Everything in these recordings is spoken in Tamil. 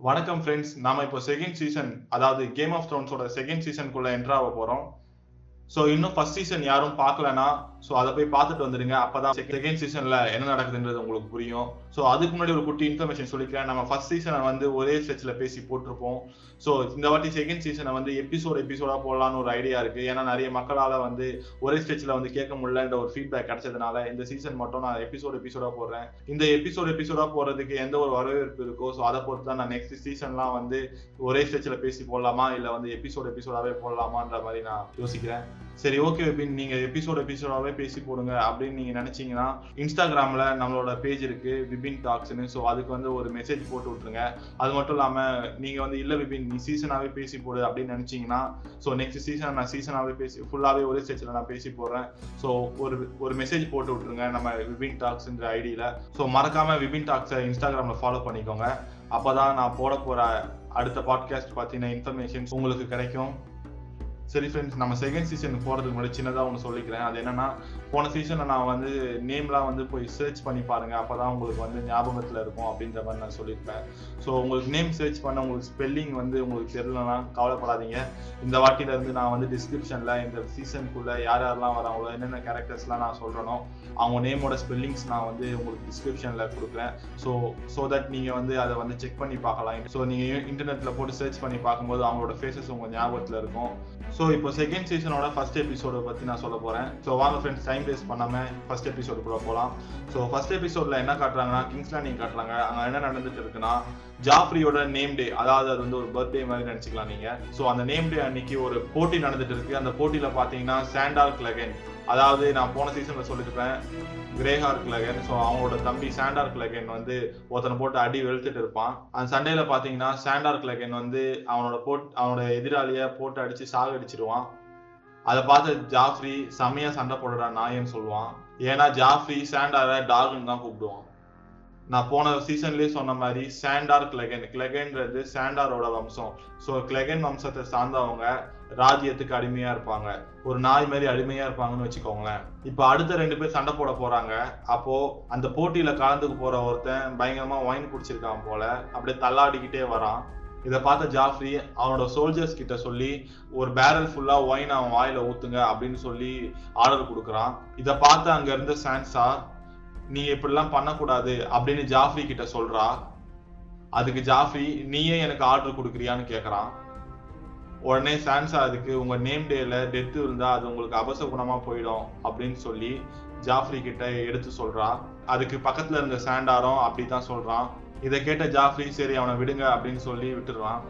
வணக்கம் ஃப்ரெண்ட்ஸ் நாம இப்போ செகண்ட் சீசன் அதாவது கேம் ஆஃப் த்ரோன்ஸோட செகண்ட் சீசனுக்குள்ள என்ட்ராக போகிறோம் போறோம். ஸோ இன்னும் ஃபர்ஸ்ட் சீசன் யாரும் பார்க்கலனா ஸோ அதை போய் பார்த்துட்டு வந்துடுங்க. அப்பதான் செகண்ட் சீசன்ல என்ன நடக்குதுன்றது உங்களுக்கு புரியும். ஸோ அதுக்கு முன்னாடி ஒரு குட்டி இன்ஃபர்மேஷன் சொல்லிக்கிறேன். நம்ம ஃபர்ஸ்ட் சீசனை வந்து ஒரே ஸ்ட்ரெச்சில் பேசி போட்டிருப்போம். ஸோ இந்த வாட்டி செகண்ட் சீசனை வந்து எபிசோட் எபிசோடா போடலான்னு ஒரு ஐடியா இருக்கு. ஏன்னா நிறைய மக்களால் வந்து ஒரே ஸ்ட்ரெச்சில் வந்து கேட்க முடியலன்ற ஒரு ஃபீட்பேக் கிடைச்சதுனால இந்த சீசன் மட்டும் நான் எபிசோட் எபிசோடா போடுறேன். இந்த எபிசோட் எபிசோடா போறதுக்கு எந்த ஒரு வரவேற்பு இருக்கோ ஸோ அதை பொறுத்து தான் நான் நெக்ஸ்ட் சீசன்லாம் வந்து ஒரே ஸ்ட்ரெச்சில் பேசி போடலாமா? இல்லை வந்து எபிசோட் எபிசோடாவே போடலாமான்ற மாதிரி நான் யோசிக்கிறேன். சரி ஓகே விபின் நீங்க எபிசோட் எபிசோடாவே பேசி போடுங்க அப்படின்னு நீங்க நினைச்சீங்கன்னா இன்ஸ்டாகிராம்ல நம்மளோட பேஜ் இருக்கு விபின் டாக்ஸ்னு ஸோ அதுக்கு வந்து ஒரு மெசேஜ் போட்டு விட்டுருங்க. அது மட்டும் இல்லாம நீங்க வந்து இல்ல விபின் நீ சீசனாவே பேசி போடு அப்படின்னு நினைச்சீங்கன்னா ஸோ நெக்ஸ்ட் சீசன் நான் சீசனாவே பேசி ஃபுல்லாவே ஒரே ஸ்டேஜ்ல நான் பேசி போடுறேன். ஸோ ஒரு ஒரு மெசேஜ் போட்டு விட்டுருங்க நம்ம விபின் டாக்ஸ்ன்ற ஐடியில ஸோ மறக்காம விபின் டாக்ஸை இன்ஸ்டாகிராம்ல ஃபாலோ பண்ணிக்கோங்க. அப்பதான் நான் போட போற அடுத்த பாட்காஸ்ட் பார்த்தீங்கன்னா இன்ஃபர்மேஷன்ஸ் உங்களுக்கு கிடைக்கும். சரி ஃப்ரெண்ட்ஸ் நம்ம செகண்ட் சீசன் போகிறதுக்கு முன்னாடி சின்னதாக ஒன்று சொல்லிக்கிறேன். அது என்னன்னா போன சீசனில் நான் வந்து நேம்லாம் வந்து போய் சர்ச் பண்ணி பாருங்க. அப்போ தான் உங்களுக்கு வந்து ஞாபகத்தில் இருக்கும் அப்படின்ற மாதிரி நான் சொல்லியிருப்பேன். ஸோ உங்களுக்கு நேம் சர்ச் பண்ண உங்களுக்கு ஸ்பெல்லிங் வந்து உங்களுக்கு தெரியலனா கவலைப்படாதீங்க. இந்த வாட்டியில இருந்து நான் வந்து டிஸ்கிரிப்ஷனில் இந்த சீசனுக்குள்ள யார் யாரெல்லாம் வராங்களோ என்னென்ன கேரக்டர்ஸ்லாம் நான் சொல்கிறேனோ அவங்க நேமோட ஸ்பெல்லிங்ஸ் நான் வந்து உங்களுக்கு டிஸ்கிரிப்ஷனில் கொடுக்குறேன். ஸோ ஸோ தட் நீங்கள் வந்து அதை வந்து செக் பண்ணி பார்க்கலாம். ஸோ நீங்கள் இன்டர்நெட்டில் போட்டு சர்ச் பண்ணி பார்க்கும்போது அவங்களோட ஃபேஸஸ் உங்கள் ஞாபகத்தில் இருக்கும். ஸோ இப்போ செகண்ட் சீசனோட ஃபர்ஸ்ட் எபிசோடை பற்றி நான் சொல்ல போகிறேன் ஸோ வாங்க ஃப்ரெண்ட்ஸ் டைம் வேஸ்ட் பண்ணாமல் ஃபர்ஸ்ட் எபிசோடு கூட போகலாம் ஸோ ஃபர்ஸ்ட் எபிசோடில் என்ன காட்டுறாங்கன்னா கிங்ஸ் லேண்டிங் காட்டுறாங்க. அங்கே என்ன நடந்துட்டு இருக்குன்னா ஜாஃப்ரியோட நேம் டே அதாவது அது வந்து ஒரு பர்த்டே மாதிரி நினச்சிக்கலாம் நீங்கள் ஸோ அந்த நேம் டே அன்னைக்கு ஒரு போட்டி நடந்துட்டு இருக்கு. அந்த போட்டியில் பார்த்தீங்கன்னா சாண்டால் கிளகன் அதாவது நான் போன சீசன்ல சொல்லியிருப்பேன் கிரேஹார் கிளகன் ஸோ அவங்களோட தம்பி சாண்டார் கிளகன் வந்து ஒருத்தனை போட்டு அடி வெளுத்துட்டு இருப்பான். அந்த சண்டையில பாத்தீங்கன்னா சாண்டார் கிளகன் வந்து அவனோட போட் அவனோட எதிராளிய போட்டு அடிச்சு சாகடிச்சிருவான் அதை பார்த்து ஜாஃப்ரி செம்மையா சண்டை போடுறா நாயன்னு சொல்லுவான். ஏன்னா ஜாஃப்ரி சாண்டார டாகுன்னு தான் கூப்பிடுவான். நான் போன சீசன்லயே சொன்ன மாதிரி சாண்டார் கிளகன் கிளகன்றது சாண்டாரோட வம்சம். ஸோ கிளகன் வம்சத்தை சார்ந்தவங்க ராஜ்யத்துக்கு அடிமையா இருப்பாங்க. ஒரு நாய் மாதிரி அடிமையா இருப்பாங்கன்னு வச்சுக்கோங்களேன். இப்போ அடுத்த ரெண்டு பேர் சண்டை போட போறாங்க. அப்போ அந்த போட்டியில கலந்துக்கு போற ஒருத்தன் பயங்கரமா ஒயின் குடிச்சிருக்கான் போல அப்படியே தள்ளாடிக்கிட்டே வரான். இதை பார்த்த ஜாஃப்ரி அவனோட சோல்ஜர்ஸ் கிட்ட சொல்லி ஒரு பேரல் ஃபுல்லா ஒயின் அவன் வாயில ஊத்துங்க அப்படின்னு சொல்லி ஆர்டர் கொடுக்குறான். இதை பார்த்து அங்க இருந்த சான்ஸா நீ இப்படிலாம் பண்ணக்கூடாது அப்படின்னு ஜாஃப்ரி கிட்ட சொல்றா. அதுக்கு ஜாஃப்ரி நீயே எனக்கு ஆர்டர் கொடுக்குறியான்னு கேக்குறான். உடனே சான்சா அதுக்கு உங்க நேம் டேல டெத் இருந்தா அது உங்களுக்கு அபசகுணமா போயிடும் அப்படின்னு சொல்லி ஜாஃப்ரி கிட்ட எடுத்து சொல்றா. அதுக்கு பக்கத்துல இருந்த சாண்டாரம் அப்படித்தான் சொல்றான். இதை கேட்ட ஜாஃப்ரி சரி அவனை விடுங்க அப்படின்னு சொல்லி விட்டுடுறான்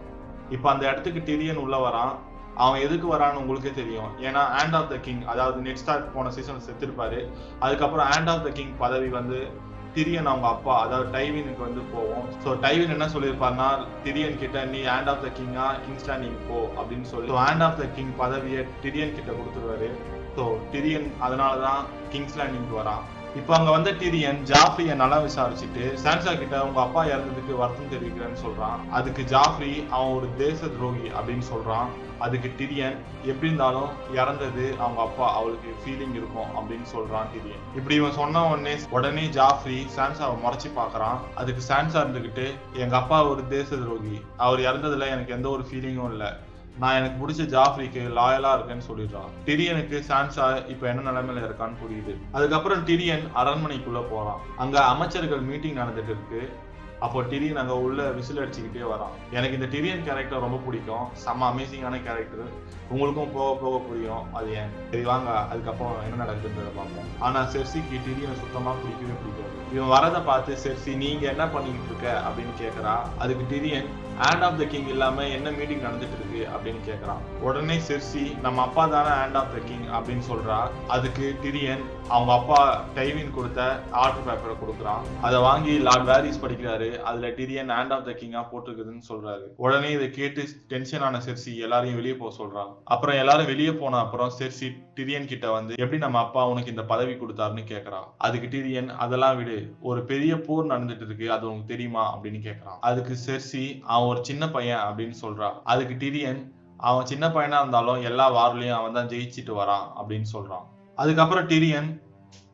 இப்ப அந்த இடத்துக்கு டிரியன் உள்ள வரான். அவன் எதுக்கு வரான்னு உங்களுக்கே தெரியும். ஏன்னா ஹேண்ட் ஆஃப் த கிங் அதாவது நெட் ஸ்டார்ட் போன சீசன் செத்துருப்பாரு. அதுக்கப்புறம் ஹேண்ட் ஆஃப் த கிங் பதவி வந்து திரியன் அவங்க அப்பா அதாவது டைவினுக்கு வந்து போவோம். ஸோ டைவின் என்ன சொல்லியிருப்பாருன்னா திரியன் கிட்ட நீ ஹேண்ட் ஆஃப் த கிங்கா கிங்ஸ்டா நீ போ அப்படின்னு சொல்லி. ஹேண்ட் ஆஃப் த கிங் பதவியை டிரியன் கிட்ட கொடுத்துருவாரு. ஸோ டிரியன் அதனாலதான் கிங்ஸ் லேண்டிங்க்கு வரான். இப்போ அங்க வந்த டிரியன் ஜாஃப்ரிய நல்லா விசாரிச்சுட்டு சான்சா கிட்ட உங்க அப்பா இறந்ததுக்கு வருத்தம் தெரிவிக்கிறேன்னு சொல்றான். அதுக்கு ஜாஃப்ரி அவன் ஒரு தேச துரோகி அப்படின்னு சொல்றான். அதுக்கு டிரியன் எப்படி இருந்தாலும் இறந்தது அவங்க அப்பா அவளுக்கு ஃபீலிங் இருக்கும் அப்படின்னு சொல்றான் டிரியன் இப்படி இவன் சொன்ன உடனே உடனே ஜாஃப்ரி சான்சாவை முறைச்சு பாக்குறான் அதுக்கு சான்சா இருந்துகிட்டு எங்க அப்பா ஒரு தேச துரோகி. அவர் இறந்ததுல எனக்கு எந்த ஒரு ஃபீலிங்கும் இல்லை. நான் எனக்கு பிடிச்ச ஜாஃப்ரிக்கு லாயலா இருக்கேன்னு சொல்லிடுறான் டிரியனுக்கு சான்சா இப்ப என்ன நிலைமையில இருக்கான்னு புரியுது. அதுக்கப்புறம் டிரியன் அரண்மனைக்குள்ள போறான். அங்க அமைச்சர்கள் மீட்டிங் நடந்துட்டு இருக்கு. அப்போ டிரியன் அங்க உள்ள விசில் அடிச்சுக்கிட்டே வரான். எனக்கு இந்த டிரியன் கேரக்டர் ரொம்ப பிடிக்கும். செம்ம அமேசிங்கான கேரக்டர் உங்களுக்கும் போக போக புரியும். அது ஏன்? சரி வாங்க அதுக்கப்புறம் என்ன நடக்குதுன்றத பார்ப்போம். ஆனா செர்சிக்கு டிரியனை சுத்தமா பிடிக்கவே பிடிக்காது. இவன் வரதை பார்த்து செர்சி நீங்க என்ன பண்ணிக்கிட்டு இருக்க அப்படின்னு கேட்கறா அதுக்கு Tyrion hand of the king இல்லாம என்ன மீட்டிங் நடந்துட்டு இருக்கு அப்படின்னு கேட்கறான் உடனே செர்சி நம்ம அப்பா தானே ஹேண்ட் ஆஃப் த கிங் அப்படின்னு சொல்றா. அதுக்கு டிரியன் அவங்க அப்பா டைவின் கொடுத்த ஆர்டர் பேப்பரை கொடுக்குறான். அதை வாங்கி லார்ட் வேரிஸ் படிக்கிறாரு. அதுல டிரியன் ஹேண்ட் ஆஃப் த கிங்கா போட்டிருக்குதுன்னு சொல்றாரு. உடனே இதை கேட்டு டென்ஷன் ஆன செர்சி எல்லாரையும் வெளியே போக சொல்றான். அப்புறம் எல்லாரும் வெளியே போன அப்புறம் செர்சி டிரியன் கிட்ட வந்து எப்படி நம்ம அப்பா உனக்கு இந்த பதவி கொடுத்தாருன்னு கேக்குறான் அதுக்கு டிரியன் அதெல்லாம் விடு. ஒரு பெரிய போர் நடந்துட்டு இருக்கு. அது உனக்கு தெரியுமா? அப்படின்னு கேக்குறான். அதுக்கு செர்சி அவன் ஒரு சின்ன பையன் அப்படின்னு சொல்றான் அதுக்கு டிரியன் அவன் சின்ன பையனா இருந்தாலும் எல்லா வார்லயும் அவன் தான் ஜெயிச்சிட்டு வரான் அப்படின்னு சொல்றான். அதுக்கப்புறம் டிரியன்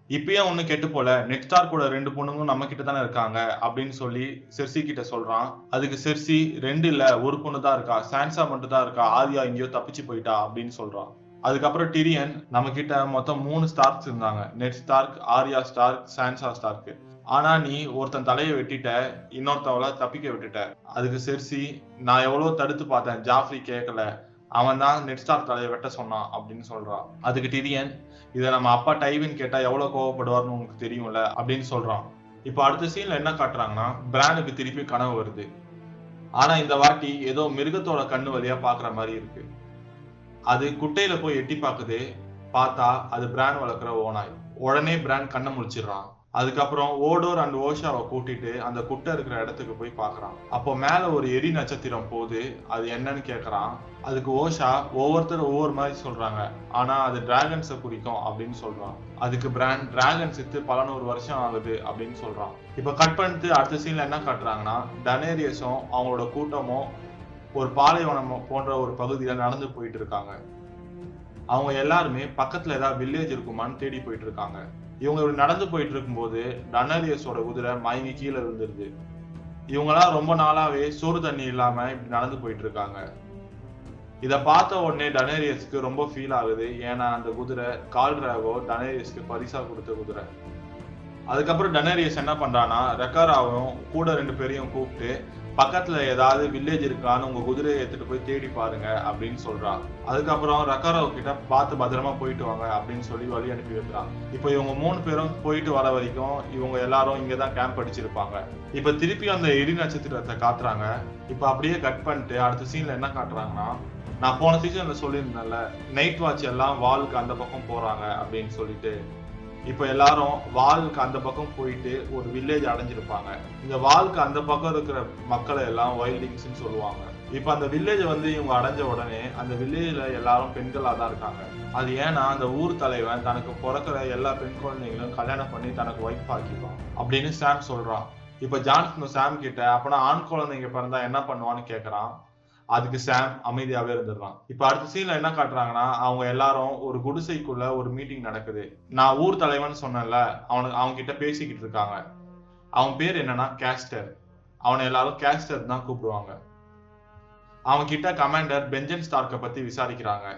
இப்பயும் ஒண்ணு கெட்டு போல. நெக்ஸ்டார் கூட ரெண்டு பொண்ணுங்களும் நம்ம கிட்ட தானே இருக்காங்க அப்படின்னு சொல்லி செர்சி கிட்ட சொல்றான். அதுக்கு செர்சி ரெண்டு இல்ல ஒரு பொண்ணு தான் இருக்கா. சான்சா மட்டும் தான் இருக்கா. ஆதியா எங்கேயோ தப்பிச்சு போயிட்டா அப்படின்னு சொல்றான். அதுக்கப்புறம் டிரியன் நம்ம கிட்ட மொத்தம் மூணு ஸ்டார்க்ஸ் இருந்தாங்க. Ned Stark Arya Stark Sansa Stark ஆனா நீ ஒருத்தன் தலையை வெட்டிட்ட இன்னொருத்தவள தப்பிக்க விட்டுட்ட. அதுக்கு செர்சி நான் எவ்வளவு தடுத்து பார்த்தேன் ஜாஃப்ரி கேட்கல அவன் தான் நெட் ஸ்டார் தலையை வெட்ட சொன்னான் அப்படின்னு சொல்றான் அதுக்கு டிரியன் இதை நம்ம அப்பா டைவின் கேட்டா எவ்வளவு கோவப்படுவார்னு உங்களுக்கு தெரியும்ல அப்படின்னு சொல்றான். இப்போ அடுத்த சீன்ல என்ன காட்டுறாங்கன்னா பிராண்டுக்கு திருப்பி கனவு வருது. ஆனா இந்த வாட்டி ஏதோ மிருகத்தோட கண்ணு வழியா பாக்குற மாதிரி இருக்கு. அது குட்டையில போய் எட்டி பாக்குது பார்த்தா அது பிராண்ட் வளர்க்குற ஓனாய் உடனே பிராண்ட் கண்ணை முழிச்சிடுறான். அதுக்கப்புறம் ஓடோர் அண்ட் ஓஷாவை கூட்டிட்டு அந்த குட்டை இருக்கிற இடத்துக்கு போய் பாக்குறான் அப்போ மேல ஒரு எரி நட்சத்திரம் போகுது. அது என்னன்னு கேக்குறான் அதுக்கு ஓஷா ஒவ்வொருத்தர் ஒவ்வொரு மாதிரி சொல்றாங்க. ஆனா அது டிராகன்ஸை குறிக்கும் அப்படின்னு சொல்றான். அதுக்கு பிராண்ட் டிராகன் சித்து பல நூறு வருஷம் ஆகுது அப்படின்னு சொல்றான். இப்ப கட் பண்ணிட்டு அடுத்த சீன்ல என்ன காட்டுறாங்கன்னா டனேரியஸும் அவங்களோட கூட்டமும் ஒரு பாலைவனம் போன்ற ஒரு பகுதியில நடந்து போயிட்டு இருக்காங்க. அவங்க எல்லாருமே பக்கத்துல ஏதாவது வில்லேஜ் இருக்குமான்னு தேடி போயிட்டு இருக்காங்க. இவங்க இப்படி நடந்து போயிட்டு இருக்கும்போது டனரியஸோட குதிரை மயங்கி கீழே விழுந்துருது. இவங்கெல்லாம் ரொம்ப நாளாவே சோறு தண்ணி இல்லாம இப்படி நடந்து போயிட்டு இருக்காங்க. இதை பார்த்த உடனே டனேரியஸ்க்கு ரொம்ப ஃபீல் ஆகுது. ஏன்னா அந்த குதிரை கால் டிராவோ டனேரியஸ்க்கு பரிசா கொடுத்த குதிரை அதுக்கப்புறம் டனேரியஸ் என்ன பண்றான்னா ரெக்காராவும் கூட ரெண்டு பேரையும் கூப்பிட்டு பக்கத்துல ஏதாவது வில்லேஜ் இருக்கான்னு உங்க குதிரையை எடுத்துட்டு போய் தேடி பாருங்க அப்படின்னு சொல்றா அதுக்கப்புறம் ரக்காராவ் கிட்ட பார்த்து பத்திரமா போயிட்டு வாங்க அப்படின்னு சொல்லி வழி அனுப்பி வைக்கிறான். இப்போ இவங்க மூணு பேரும் போயிட்டு வர வரைக்கும் இவங்க எல்லாரும் இங்கதான் கேம்ப் அடிச்சிருப்பாங்க. இப்ப திருப்பி அந்த எரி நட்சத்திரத்தை காட்டுறாங்க. இப்ப அப்படியே கட் பண்ணிட்டு அடுத்த சீன்ல என்ன காட்டுறாங்கன்னா நான் போன சீசன்ல சொல்லியிருந்தேன்ல நைட் வாட்ச் எல்லாம் வாலுக்கு அந்த பக்கம் போறாங்க அப்படின்னு சொல்லிட்டு. இப்போ எல்லாரும் வாலுக்கு அந்த பக்கம் போயிட்டு ஒரு வில்லேஜ் அடைஞ்சிருப்பாங்க. இந்த வால்க்கு அந்த பக்கம் இருக்கிற மக்களை எல்லாம் வைல்டிங்ஸ்னு சொல்லுவாங்க. இப்ப அந்த வில்லேஜ் வந்து இவங்க அடைஞ்ச உடனே அந்த வில்லேஜ்ல எல்லாரும் பெண்களா தான் இருக்காங்க. அது ஏன்னா அந்த ஊர் தலைவன் தனக்கு பிறக்கிற எல்லா பெண் குழந்தைங்களும் கல்யாணம் பண்ணி தனக்கு ஒய்ஃப் ஆக்கிப்பான் அப்படின்னு சாம் சொல்றான். இப்ப ஜான்சன் சாம் கிட்ட அப்பனா ஆண் குழந்தைங்க பிறந்தா என்ன பண்ணுவான்னு கேக்குறான். அதுக்கு சாம் அமைதியாவே இருந்துடுறான். இப்ப அடுத்த சீன்ல என்ன காட்டுறாங்கன்னா அவங்க எல்லாரும் ஒரு குடிசைக்குள்ள ஒரு மீட்டிங் நடக்குது. நான் ஊர் தலைவன் சொன்னேன்ல அவனுக்கு அவங்க கிட்ட பேசிக்கிட்டு இருக்காங்க. அவன் பேர் என்னன்னா கேஸ்டர் அவனை எல்லாரும் கேஸ்டர் தான் கூப்பிடுவாங்க. அவன் கிட்ட கமாண்டர் பெஞ்சன் ஸ்டார்க்க பத்தி விசாரிக்கிறாங்க.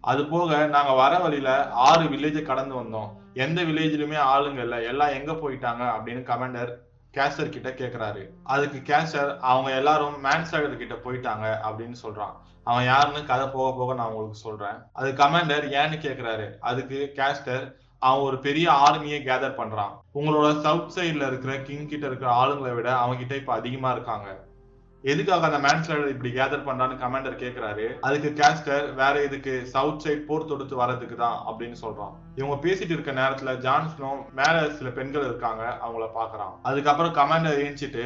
அது போக நாங்க வர வழியில ஆறு வில்லேஜை கடந்து வந்தோம். எந்த வில்லேஜ்லயுமே ஆளுங்க இல்ல. எல்லாம் எங்க போயிட்டாங்க அப்படின்னு கமாண்டர் கேசர் கிட்ட கேக்குறாரு. அதுக்கு கேசர் அவங்க எல்லாரும் மேன்ஸ்டாகர் கிட்ட போயிட்டாங்க அப்படின்னு சொல்றான். அவன் யாருன்னு கதை போக போக நான் உங்களுக்கு சொல்றேன். அது கமாண்டர் ஏன்னு கேக்குறாரு. அதுக்கு கேஸ்டர் அவன் ஒரு பெரிய ஆர்மியை கேதர் பண்றான். உங்களோட சவுத் சைட்ல இருக்கிற கிங் கிட்ட இருக்கிற ஆளுங்களை விட அவங்க கிட்ட இப்ப அதிகமா இருக்காங்க. எதுக்காக அந்த மேன்ஸ்லைடர் இப்படி கேதர் பண்றான்னு கமாண்டர் கேக்குறாரு. அதுக்கு கேஸ்டர் வேற இதுக்கு சவுத் சைட் போர் தொடுத்து வர்றதுக்கு தான் அப்படின்னு சொல்றான். இவங்க பேசிட்டு இருக்க நேரத்துல ஜான்ஸ்னும் மேல சில பெண்கள் இருக்காங்க அவங்கள பாக்குறான் அதுக்கப்புறம் கமாண்டர் ஏஞ்சிட்டு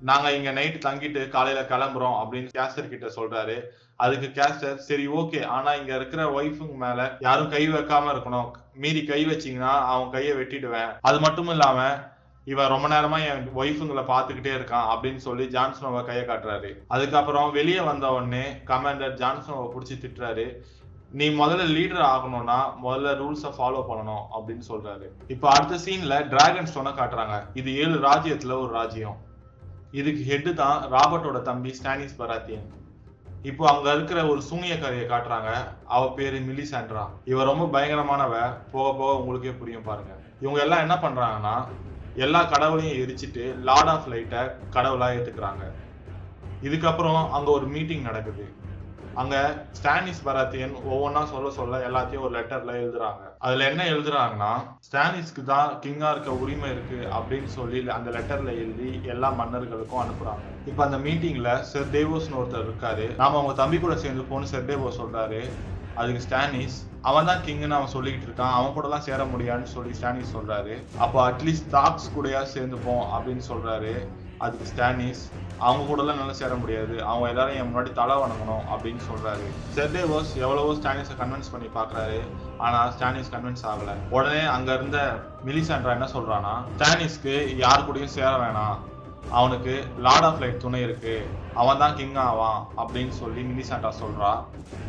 நாங்க இங்க நைட் தங்கிட்டு காலையில கிளம்புறோம் அப்படின்னு கேஸ்டர் கிட்ட சொல்றாரு. அதுக்கு கேஸ்டர் சரி ஓகே ஆனா இங்க இருக்கிற ஒய்ஃபுங்க மேல யாரும் கை வைக்காம இருக்கணும். மீறி கை வச்சீங்கன்னா அவன் கையை வெட்டிடுவேன். அது மட்டும் இல்லாம இவன் ரொம்ப நேரமா என் ஒய்ஃபுங்களை பாத்துக்கிட்டே இருக்கான் அப்படின்னு சொல்லி ஜான்சனோவை கையை காட்டுறாரு. அதுக்கப்புறம் வெளியே வந்த உடனே கமாண்டர் ஜான்சனோவை பிடிச்சி திட்டுறாரு. நீ முதல்ல லீடர் ஆகணும்னா முதல்ல ரூல்ஸை ஃபாலோ பண்ணணும் அப்படின்னு சொல்றாரு. இப்போ அடுத்த சீன்ல டிராகன் ஸ்டோனை காட்டுறாங்க. இது ஏழு ராஜ்யத்துல ஒரு ராஜ்யம். இதுக்கு ஹெட்டு தான் ராபர்ட்டோட தம்பி ஸ்டானிஸ் பராத்தியன். இப்போ அங்க இருக்கிற ஒரு சூனியக்காரியை காட்டுறாங்க. அவ பேரு மிலிசாண்ட்ரா. இவ ரொம்ப பயங்கரமானவ. போக போக உங்களுக்கே புரியும் பாருங்க. இவங்க எல்லாம் என்ன பண்றாங்கன்னா எல்லா கடவுளையும் எரிச்சிட்டு லார்ட் ஆஃப் லைட்டை கடவுளாக ஏற்றுக்கிறாங்க இதுக்கப்புறம் அங்கே ஒரு மீட்டிங் நடக்குது. அங்க ஸ்டானிஸ் பராத்தியன் ஒவ்வொன்றா சொல்ல சொல்ல எல்லாத்தையும் ஒரு லெட்டர்ல எழுதுறாங்க. அதுல என்ன எழுதுறாங்கன்னா ஸ்டானிஸ்க்கு தான் கிங்கா இருக்க உரிமை இருக்கு அப்படின்னு சொல்லி அந்த லெட்டர்ல எழுதி எல்லா மன்னர்களுக்கும் அனுப்புறாங்க. இப்ப அந்த மீட்டிங்ல செர் டேவோஸ்னு ஒருத்தர் இருக்காரு. நாம அவங்க தம்பி கூட சேர்ந்து போன்னு செர் டேவோஸ் சொல்றாரு. அதுக்கு ஸ்டானிஸ் அவன் தான் கிங்னு அவன் சொல்லிக்கிட்டு இருக்கான். அவன் கூட எல்லாம் சேர முடியாதுன்னு சொல்லி ஸ்டானிஸ் சொல்றாரு. அப்போ அட்லீஸ்ட் தாக்ஸ் கூடயா சேர்ந்துப்போம் அப்படின்னு சொல்றாரு. அதுக்கு ஸ்டானிஸ் அவங்க கூட எல்லாம் நல்லா சேர முடியாது. அவங்க எல்லாரும் என் முன்னாடி தலை வணங்கணும் அப்படின்னு சொல்றாரு. செர்டேவோஸ் எவ்வளவோ ஸ்டானிஸை கன்வின்ஸ் பண்ணி பாக்குறாரு ஆனா ஸ்டானிஸ் கன்வின்ஸ் ஆகல. உடனே அங்க இருந்த மிலிசாண்ட்ரா என்ன சொல்றானா ஸ்டானிஸ்க்கு யார் கூடயும் சேர வேணாம். அவனுக்கு லார்ட் ஆஃப் லைட் துணை இருக்கு. அவன் தான் கிங் ஆவான் அப்படின்னு சொல்லி மில்லிசாண்டா சொல்றா.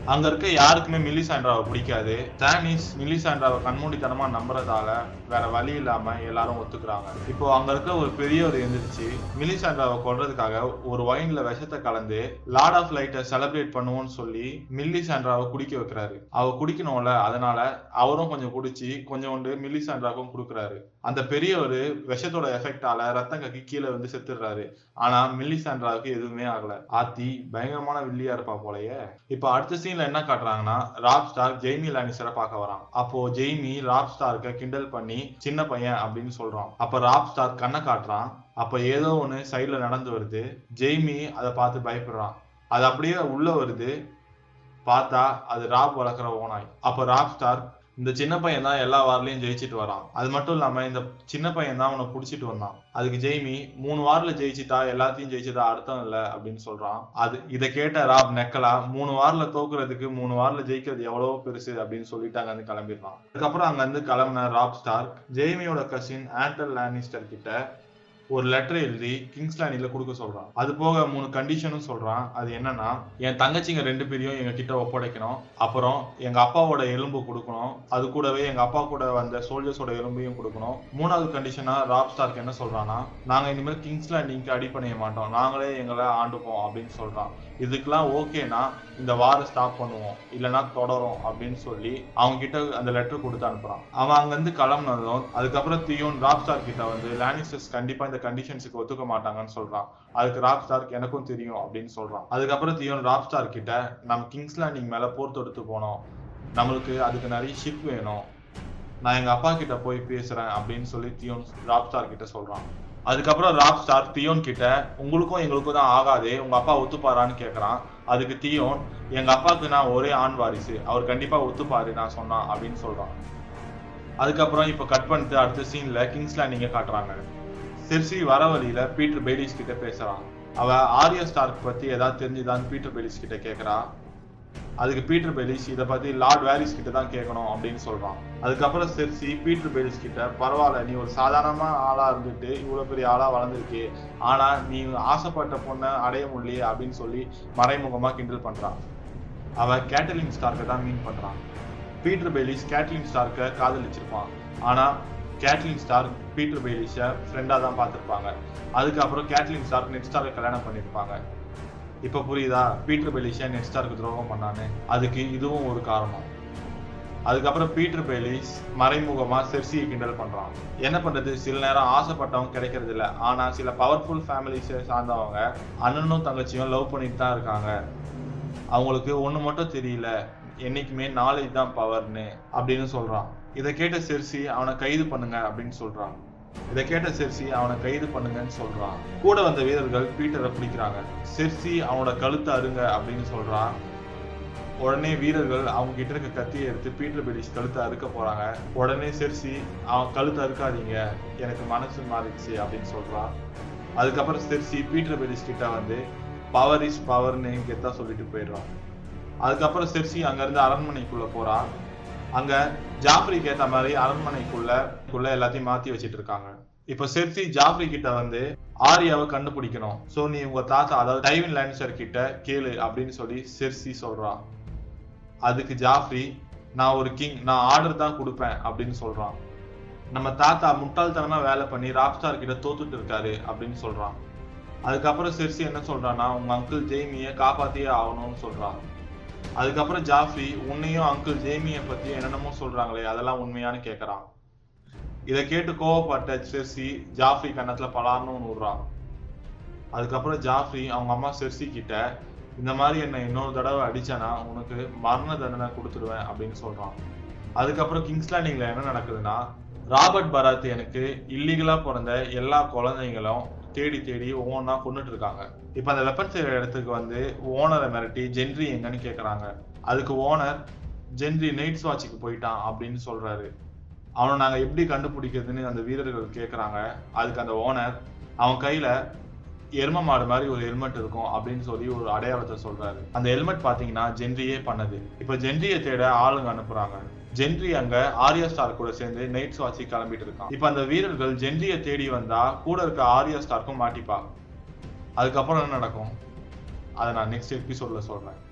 அங்க இருக்க யாருக்குமே மில்லிசாண்டாவை பிடிக்காது. ஸ்டானிஸ் மில்லிசாண்டாவை கண்மூடித்தனமா நம்புறதால வேற வழி இல்லாம எல்லாரும் ஒத்துக்கிறாங்க. இப்போ அங்க இருக்க ஒரு பெரியவர் எந்திரிச்சு மில்லிசாண்டாவை கொள்றதுக்காக ஒரு வைன்ல விஷத்தை கலந்து லார்ட் ஆஃப் லைட்டை செலிப்ரேட் பண்ணுவோம்னு சொல்லி மில்லிசாண்ட்ராவை குடிக்க வைக்கிறாரு. அவ குடிக்கணும்ல அதனால அவரும் கொஞ்சம் குடிச்சு கொஞ்சோண்டு மில்லிசாண்ட்ராவுக்கும் கொடுக்குறாரு. அந்த பெரியவர் விஷத்தோட எஃபெக்டால ரத்தம் கக்கி கீழே வந்து செத்துடுறாரு. ஆனா மில்லிசாண்ட்ராவுக்கு எதுவுமே ஆகல ஆத்தி பயங்கரமான வில்லியா இருப்பா போலயே. இப்ப அடுத்த சீன்ல என்ன காட்டுறாங்கன்னா ராப் ஸ்டார் ஜெய்மி லானிஸ்டரை பார்க்க வரான். அப்போ ஜெய்மி ராப் ஸ்டார்க்க கிண்டல் பண்ணி சின்ன பையன் அப்படின்னு சொல்றான். அப்ப ராப் ஸ்டார் கண்ணை காட்டுறான். அப்ப ஏதோ ஒண்ணு சைட்ல நடந்து வருது. ஜெய்மி அதை பார்த்து பயப்படுறான். அது அப்படியே உள்ள வருது. பார்த்தா அது ராப் வளர்க்குற ஓனாய். அப்ப ராப் ஸ்டார் இந்த சின்ன பையன் தான் எல்லா வார்லையும் ஜெயிச்சிட்டு வரான். அது மட்டும் இல்லாம இந்த சின்ன பையன் தான் அவனை புடிச்சிட்டு வந்தான். அதுக்கு ஜெய்மி மூணு வாரில் ஜெயிச்சிட்டா எல்லாத்தையும் ஜெயிச்சதா அர்த்தம் இல்ல அப்படின்னு சொல்றான். அது இதை கேட்ட ராப் நெக்கலா மூணு வாரில் தோக்குறதுக்கு மூணு வாரில் ஜெயிக்கிறது எவ்வளவோ பெருசு அப்படின்னு சொல்லிட்டு அங்க இருந்து கிளம்பிடுறான். அதுக்கப்புறம் அங்க வந்து கிளம்பின ராப் ஸ்டார் ஜெய்மியோட கசின் ஆண்டல் லானிஸ்டர் கிட்ட ஒரு லெட்டர் எழுதி கிங்ஸ் கொடுக்க சொல்றான். அது போக மூணு கண்டிஷனும் சொல்றான். அது என்னன்னா என் தங்கச்சிங்க ரெண்டு பேரையும் எங்க கிட்ட ஒப்படைக்கணும். அப்புறம் எங்க அப்பாவோட எலும்பு கொடுக்கணும். அது கூடவே எங்க அப்பா கூட வந்த சோல்ஜர்ஸோட எலும்பையும் கொடுக்கணும். மூணாவது கண்டிஷனா ராப் ஸ்டார்க்கு என்ன சொல்றான்னா நாங்க இனிமேல் கிங்ஸ் லேண்டிங்க்கு மாட்டோம். நாங்களே எங்களை ஆண்டுப்போம் அப்படின்னு சொல்றான். இதுக்கெல்லாம் ஓகேனா இந்த வாரை ஸ்டாப் பண்ணுவோம். இல்லைன்னா தொடரும் அப்படின்னு சொல்லி அவங்க கிட்ட அந்த லெட்டர் கொடுத்து அனுப்புறான். அவன் அங்கிருந்து கிளம்புனதும் அதுக்கப்புறம் தியோன் ராப் ஸ்டார் கிட்ட வந்து லானிஸ்டர்ஸ் கண்டிப்பா இந்த கண்டிஷன்ஸுக்கு ஒத்துக்க மாட்டாங்கன்னு சொல்றான். அதுக்கு ராப் ஸ்டார்க் எனக்கும் தெரியும் அப்படின்னு சொல்றான். அதுக்கப்புறம் தியோன் ராப் ஸ்டார் கிட்ட நம்ம கிங்ஸ் லேண்டிங் மேல போர் தொடுத்து போனோம். நம்மளுக்கு அதுக்கு நிறைய ஷிப் வேணும். நான் எங்க அப்பா கிட்ட போய் பேசுறேன் அப்படின்னு சொல்லி தியோன் ராப் ஸ்டார் கிட்ட சொல்றான். அதுக்கப்புறம் ராப் ஸ்டார் தியோன் கிட்ட உங்களுக்கும் எங்களுக்கும் தான் ஆகாதே உங்க அப்பா ஒத்துப்பாரான்னு கேக்குறான். அதுக்கு தியோன் எங்க அப்பாவுக்கு நான் ஒரே ஆண் வாரிசு. அவர் கண்டிப்பா ஒத்துப்பாரு நான் சொன்னான் அப்படின்னு சொல்றான். அதுக்கப்புறம் இப்ப கட் பண்ணிட்டு அடுத்த சீன்ல கிங்ஸ் லேண்டிங்க காட்டுறாங்க. செர்சி வர வழியில பீட்டர் பெய்லிஸ் கிட்ட பேசுறான். அவ ஆரியா ஸ்டார்க் பத்தி ஏதாவது தெரிஞ்சுதான்னு பீட்டர் பெய்லிஸ் கிட்ட கேக்குறா. அதுக்கு பீட்டர் பெலிஸ் இதை பத்தி லார்ட் வேரிஸ் கிட்ட தான் கேட்கணும் அப்படின்னு சொல்றான். அதுக்கப்புறம் செர்சி பீட்டர் பெலிஸ் கிட்ட பரவாயில்ல நீ ஒரு சாதாரணமான ஆளா இருந்துட்டு இவ்வளவு பெரிய ஆளா வளர்ந்துருக்கு ஆனா நீ ஆசைப்பட்ட பொண்ணை அடைய முடியலையே அப்படின்னு சொல்லி மறைமுகமா கிண்டல் பண்றான். அவ கேட்டலின் ஸ்டார்க்கை தான் மீன் பண்றான். பீட்டர் பெலிஸ் கேட்டலின் ஸ்டார்க்கை காதலிச்சிருப்பான். ஆனா கேட்லின் ஸ்டார் பீட்டர் பெயிலிஷை ஃப்ரெண்டா தான் பார்த்துருப்பாங்க. அதுக்கப்புறம் கேட்லின் ஸ்டார் நெட் ஸ்டாரை கல்யாணம் பண்ணியிருப்பாங்க. இப்ப புரியுதா? பீட்டர் பெலிஷா நெட் ஸ்டாருக்கு துரோகம் பண்ணான்னு அதுக்கு இதுவும் ஒரு காரணம். அதுக்கப்புறம் பீட்டர் பெலிஸ் மறைமுகமா செர்சியை கிண்டல் பண்றான். என்ன பண்றது? சில நேரம் ஆசைப்பட்டவங்க கிடைக்கிறது இல்ல. ஆனா சில பவர்ஃபுல் ஃபேமிலிஸை சார்ந்தவங்க அண்ணனும் தங்கச்சியும் லவ் பண்ணிட்டு தான் இருக்காங்க. அவங்களுக்கு ஒண்ணு மட்டும் தெரியல. என்னைக்குமே நாலேஜ் தான் பவர்னு அப்படின்னு சொல்றான். இதை கேட்ட செர்சி அவனை கைது பண்ணுங்க அப்படின்னு சொல்றான். இதை கேட்ட செர்சி அவனை கைது பண்ணுங்கன்னு சொல்றான். கூட வந்த வீரர்கள் பீட்டரை பிடிக்கிறாங்க. செர்சி அவனோட கழுத்தை அருங்க அப்படின்னு சொல்றான். உடனே வீரர்கள் அவங்க கிட்ட இருக்க கத்தியை எடுத்து பீட்டர் பிரிட்டிஷ் கழுத்தை அறுக்க போறாங்க. உடனே செர்சி அவன் கழுத்தை அறுக்காதீங்க எனக்கு மனசு மாறிடுச்சு அப்படின்னு சொல்றான். அதுக்கப்புறம் செர்சி பீட்டர் பிரிட்டிஷ் கிட்ட வந்து பவர் இஸ் பவர்னு கெத்தா சொல்லிட்டு போயிடுறான் அதுக்கப்புறம் செர்சி அங்க இருந்து அரண்மனைக்குள்ள போறான். அங்க ஜாஃப்ரிக்கு ஏற்ற மாதிரி அரண்மனைக்குள்ள எல்லாத்தையும் மாத்தி வச்சிட்டு இருக்காங்க இப்ப செர்சி ஜாஃப்ரி கிட்ட வந்து ஆரியாவை கண்டுபிடிக்கணும். சோ நீ உங்க தாத்தா அதாவது டைவின் லான்சர் கிட்ட கேளு அப்படின்னு சொல்லி செர்சி சொல்றா. அதுக்கு ஜாஃப்ரி நான் ஒரு கிங் நான் ஆர்டர் தான் கொடுப்பேன் அப்படின்னு சொல்றான். நம்ம தாத்தா முட்டாள்தனமா வேலை பண்ணி ராப்ஸ்டார் கிட்ட தோத்துட்டு இருக்காரு அப்படின்னு சொல்றான். அதுக்கப்புறம் செர்சி என்ன சொல்றான்னா உங்க அங்கிள் ஜெய்மிய காப்பாத்தியே ஆகணும்னு சொல்றான். அதுக்கப்புறம் ஜாஃப்ரி உன்னையும் அங்கிள் ஜேமியை பத்தி என்னென்னமோ சொல்றாங்களே அதெல்லாம் உண்மையானு கேக்குறான். இதை கேட்டு கோவப்பட்ட செர்சி ஜாஃப்ரி கன்னத்துல பலார்னு விடுறான். அதுக்கப்புறம் ஜாஃப்ரி அவங்க அம்மா செர்சி கிட்ட இந்த மாதிரி என்னை இன்னொரு தடவை அடிச்சானா உனக்கு மரண தண்டனை கொடுத்துடுவேன் அப்படின்னு சொல்றான். அதுக்கப்புறம் கிங்ஸ் லேண்டிங்ல என்ன நடக்குதுன்னா ராபர்ட் பராத் எனக்கு இல்லீகலா பிறந்த எல்லா குழந்தைங்களும் தேடி தேடி ஒவ்வொன்றா கொண்டுட்டு இருக்காங்க இப்ப அந்த வெப்பன் செய்கிற இடத்துக்கு வந்து ஓனரை மிரட்டி ஜென்ரி எங்கன்னு கேக்குறாங்க. அதுக்கு ஓனர் ஜென்ரி நைட்ஸ் வாட்சுக்கு போயிட்டான் அப்படின்னு சொல்றாரு. அவனை நாங்க எப்படி கண்டுபிடிக்கிறதுன்னு அந்த வீரர்கள் கேக்குறாங்க. அதுக்கு அந்த ஓனர் அவன் கையில எரும மாடு மாதிரி ஒரு ஹெல்மெட் இருக்கும் அப்படின்னு சொல்லி ஒரு அடையாளத்தை சொல்றாரு. அந்த ஹெல்மெட் பாத்தீங்கன்னா ஜென்ரியே பண்ணது. இப்ப ஜென்ரியை தேட ஆளுங்க அனுப்புறாங்க. ஜென்ரி அங்க ஆரியா ஸ்டார் கூட சேர்ந்து நைட் வாட்சி கிளம்பிட்டு இருக்கான். இப்ப அந்த வீரர்கள் ஜென்ரியை தேடி வந்தா கூட இருக்க ஆரியா ஸ்டார்க்கும் மாட்டிப்பா. அதுக்கப்புறம் என்ன நடக்கும்? அதை நான் நெக்ஸ்ட் எபிசோட்ல சொல்றேன்.